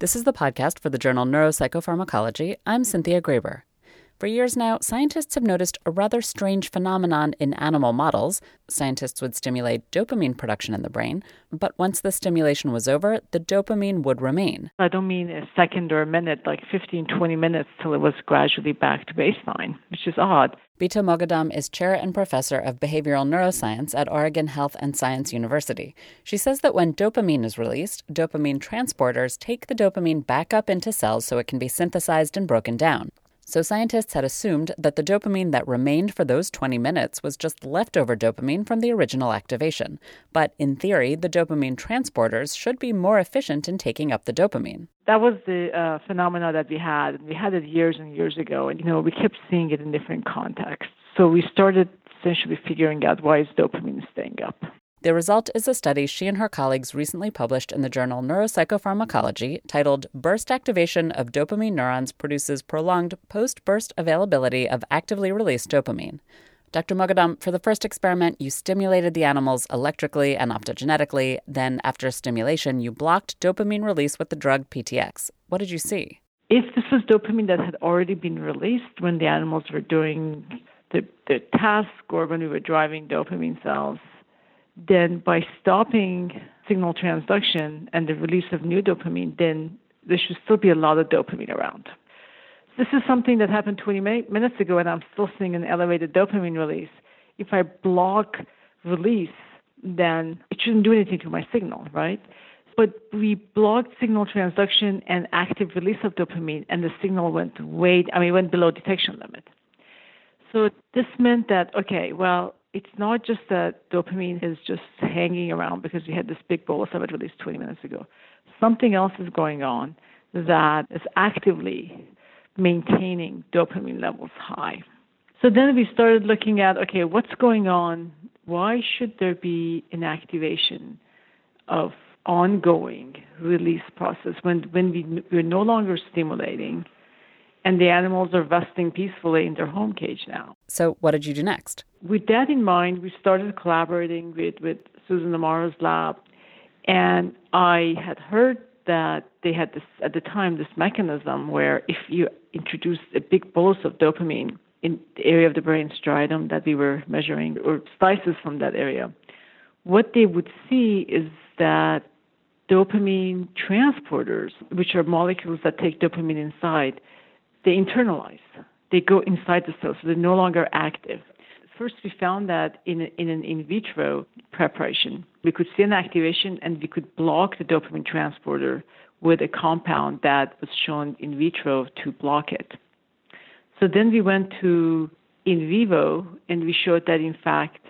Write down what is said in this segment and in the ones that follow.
This is the podcast for the journal Neuropsychopharmacology. I'm Cynthia Graber. For years now, scientists have noticed a rather strange phenomenon in animal models. Scientists would stimulate dopamine production in the brain, but once the stimulation was over, the dopamine would remain. I don't mean a second or a minute, like 15, 20 minutes till it was gradually back to baseline, which is odd. Bita Moghaddam is chair and professor of behavioral neuroscience at Oregon Health and Science University. She says that when dopamine is released, dopamine transporters take the dopamine back up into cells so it can be synthesized and broken down. So scientists had assumed that the dopamine that remained for those 20 minutes was just leftover dopamine from the original activation. But in theory, the dopamine transporters should be more efficient in taking up the dopamine. That was the uh, phenomena that we had. We had it years and years ago, and you know we kept seeing it in different contexts. So we started essentially figuring out why is dopamine staying up. The result is a study she and her colleagues recently published in the journal Neuropsychopharmacology titled Burst Activation of Dopamine Neurons Produces Prolonged Post Burst Availability of Actively Released Dopamine. Dr. Moghaddam, for the first experiment, you stimulated the animals electrically and optogenetically. Then, after stimulation, you blocked dopamine release with the drug TTX. What did you see? If this was dopamine that had already been released when the animals were doing the, the task or when we were driving dopamine cells, then by stopping signal transduction and the release of new dopamine, then there should still be a lot of dopamine around. This is something that happened 20 minutes ago, and I'm still seeing an elevated dopamine release. If I block release, then it shouldn't do anything to my signal, right? But we blocked signal transduction and active release of dopamine, and the signal went way, I mean, went below detection limit. So this meant that, okay, well, it's not just that dopamine is just hanging around because we had this big bolus of it released 20 minutes ago. Something else is going on that is actively maintaining dopamine levels high. So then we started looking at okay, what's going on? Why should there be an activation of ongoing release process when, when we, we're no longer stimulating and the animals are resting peacefully in their home cage now. So, what did you do next? With that in mind, we started collaborating with, with Susan Amara's lab, and I had heard that they had this at the time this mechanism where if you introduce a big bolus of dopamine in the area of the brain striatum that we were measuring or slices from that area, what they would see is that dopamine transporters, which are molecules that take dopamine inside, they internalize. They go inside the cell, so they're no longer active. First, we found that in, in an in vitro preparation, we could see an activation and we could block the dopamine transporter with a compound that was shown in vitro to block it. So then we went to in vivo and we showed that in fact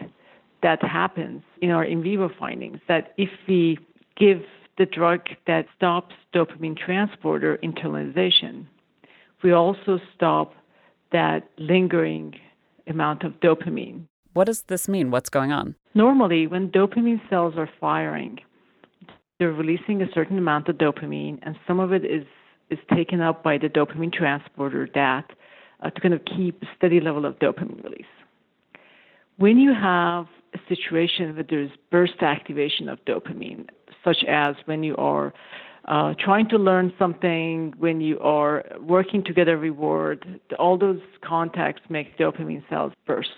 that happens in our in vivo findings that if we give the drug that stops dopamine transporter internalization, we also stop that lingering amount of dopamine. What does this mean? What's going on? Normally, when dopamine cells are firing, they're releasing a certain amount of dopamine, and some of it is, is taken up by the dopamine transporter that uh, to kind of keep a steady level of dopamine release. When you have a situation where there's burst activation of dopamine, such as when you are uh, trying to learn something, when you are working to get a reward, all those contacts make dopamine cells burst.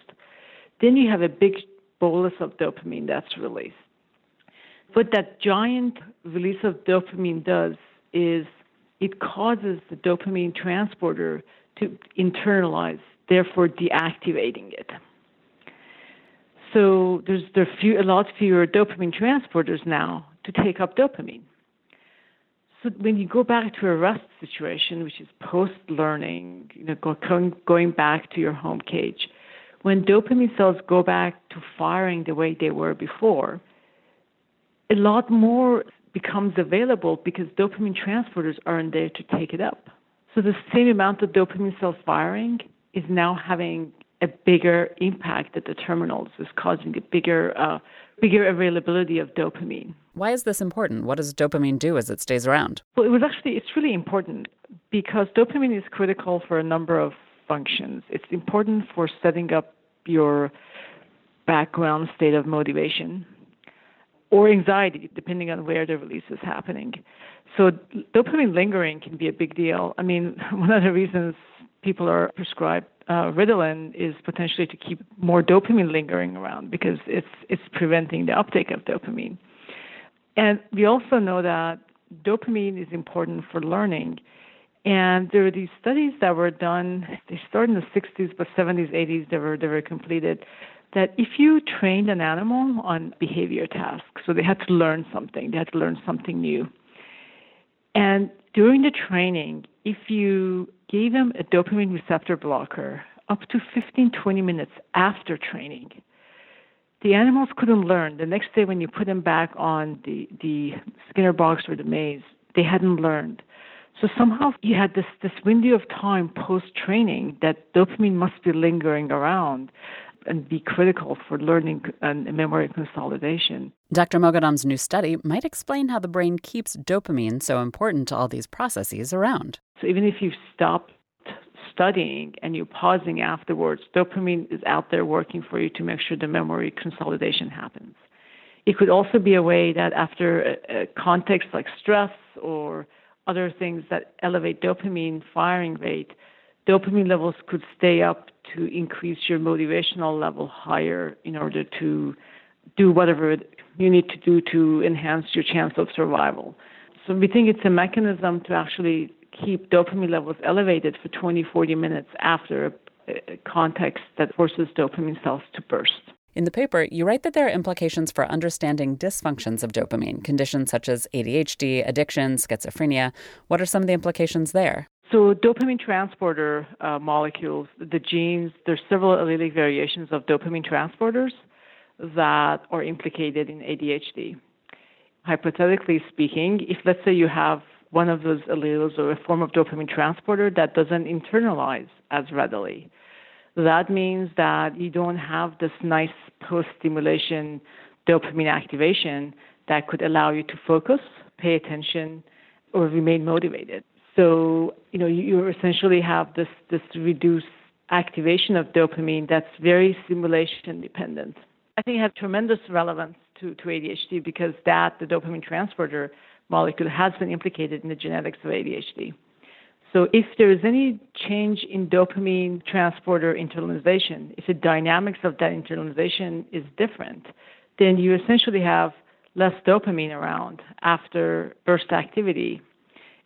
Then you have a big bolus of dopamine that's released. What that giant release of dopamine does is it causes the dopamine transporter to internalize, therefore deactivating it. So there's there few, a lot fewer dopamine transporters now to take up dopamine. So when you go back to a rest situation, which is post-learning, you know, going, back to your home cage, when dopamine cells go back to firing the way they were before, a lot more becomes available because dopamine transporters aren't there to take it up. So the same amount of dopamine cells firing is now having a bigger impact at the terminals, is causing a bigger uh, bigger availability of dopamine. Why is this important? What does dopamine do as it stays around? Well, it was actually it's really important because dopamine is critical for a number of functions. It's important for setting up your background state of motivation. or anxiety, depending on where the release is happening. So dopamine lingering can be a big deal. I mean, one of the reasons people are prescribed uh, Ritalin is potentially to keep more dopamine lingering around because it's it's preventing the uptake of dopamine. And we also know that dopamine is important for learning. And there were these studies that were done. They started in the 60s, but 70s, 80s, they were they were completed. That if you trained an animal on behavior tasks, so they had to learn something, they had to learn something new. And during the training, if you gave them a dopamine receptor blocker up to 15, 20 minutes after training, the animals couldn't learn. The next day, when you put them back on the, the Skinner box or the maze, they hadn't learned. So somehow you had this, this window of time post training that dopamine must be lingering around and be critical for learning and memory consolidation. Dr. Moghaddam's new study might explain how the brain keeps dopamine so important to all these processes around. So even if you stop studying and you're pausing afterwards, dopamine is out there working for you to make sure the memory consolidation happens. It could also be a way that after a, a context like stress or other things that elevate dopamine firing rate, dopamine levels could stay up to increase your motivational level higher in order to do whatever you need to do to enhance your chance of survival. So we think it's a mechanism to actually keep dopamine levels elevated for 20, 40 minutes after a, context that forces dopamine cells to burst. In the paper, you write that there are implications for understanding dysfunctions of dopamine, conditions such as ADHD, addiction, schizophrenia. What are some of the implications there? So, dopamine transporter uh, molecules, the genes, there's several allelic variations of dopamine transporters that are implicated in ADHD. Hypothetically speaking, if let's say you have one of those alleles or a form of dopamine transporter that doesn't internalize as readily, that means that you don't have this nice post stimulation dopamine activation that could allow you to focus, pay attention, or remain motivated. So, you know, you, essentially have this, this reduced activation of dopamine that's very stimulation dependent. I think it has tremendous relevance to, to ADHD because that, the dopamine transporter molecule, has been implicated in the genetics of ADHD. So if there is any change in dopamine transporter internalization, if the dynamics of that internalization is different, then you essentially have less dopamine around after burst activity.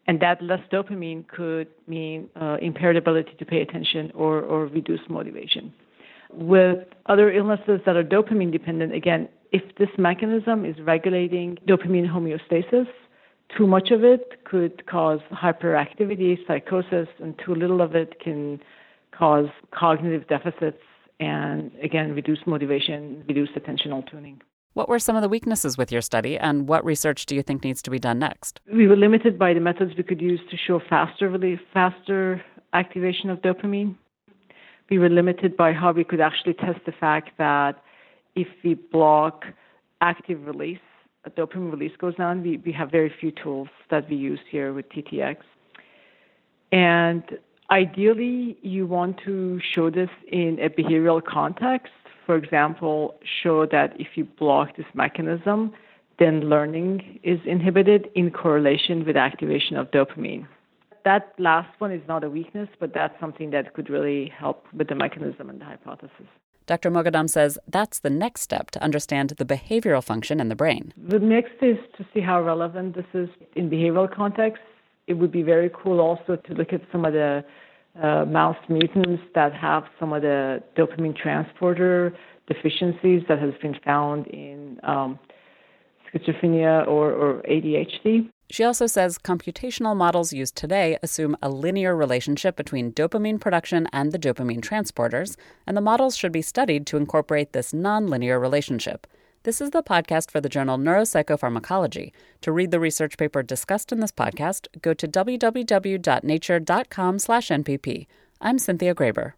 And that less dopamine could mean uh, impaired ability to pay attention or, or reduced motivation. With other illnesses that are dopamine dependent, again, if this mechanism is regulating dopamine homeostasis, too much of it could cause hyperactivity, psychosis, and too little of it can cause cognitive deficits and, again, reduce motivation, reduce attentional tuning. What were some of the weaknesses with your study, and what research do you think needs to be done next? We were limited by the methods we could use to show faster relief, faster activation of dopamine. We were limited by how we could actually test the fact that if we block active release, a dopamine release goes down. We, we have very few tools that we use here with TTX. And ideally, you want to show this in a behavioral context. For example, show that if you block this mechanism, then learning is inhibited in correlation with activation of dopamine. That last one is not a weakness, but that's something that could really help with the mechanism and the hypothesis. Dr. Moghaddam says that's the next step to understand the behavioral function in the brain. The next is to see how relevant this is in behavioral context. It would be very cool also to look at some of the uh, mouse mutants that have some of the dopamine transporter deficiencies that has been found in um, schizophrenia or, or ADHD. She also says computational models used today assume a linear relationship between dopamine production and the dopamine transporters, and the models should be studied to incorporate this nonlinear relationship. This is the podcast for the journal Neuropsychopharmacology. To read the research paper discussed in this podcast, go to www.nature.com/npp. I'm Cynthia Graber.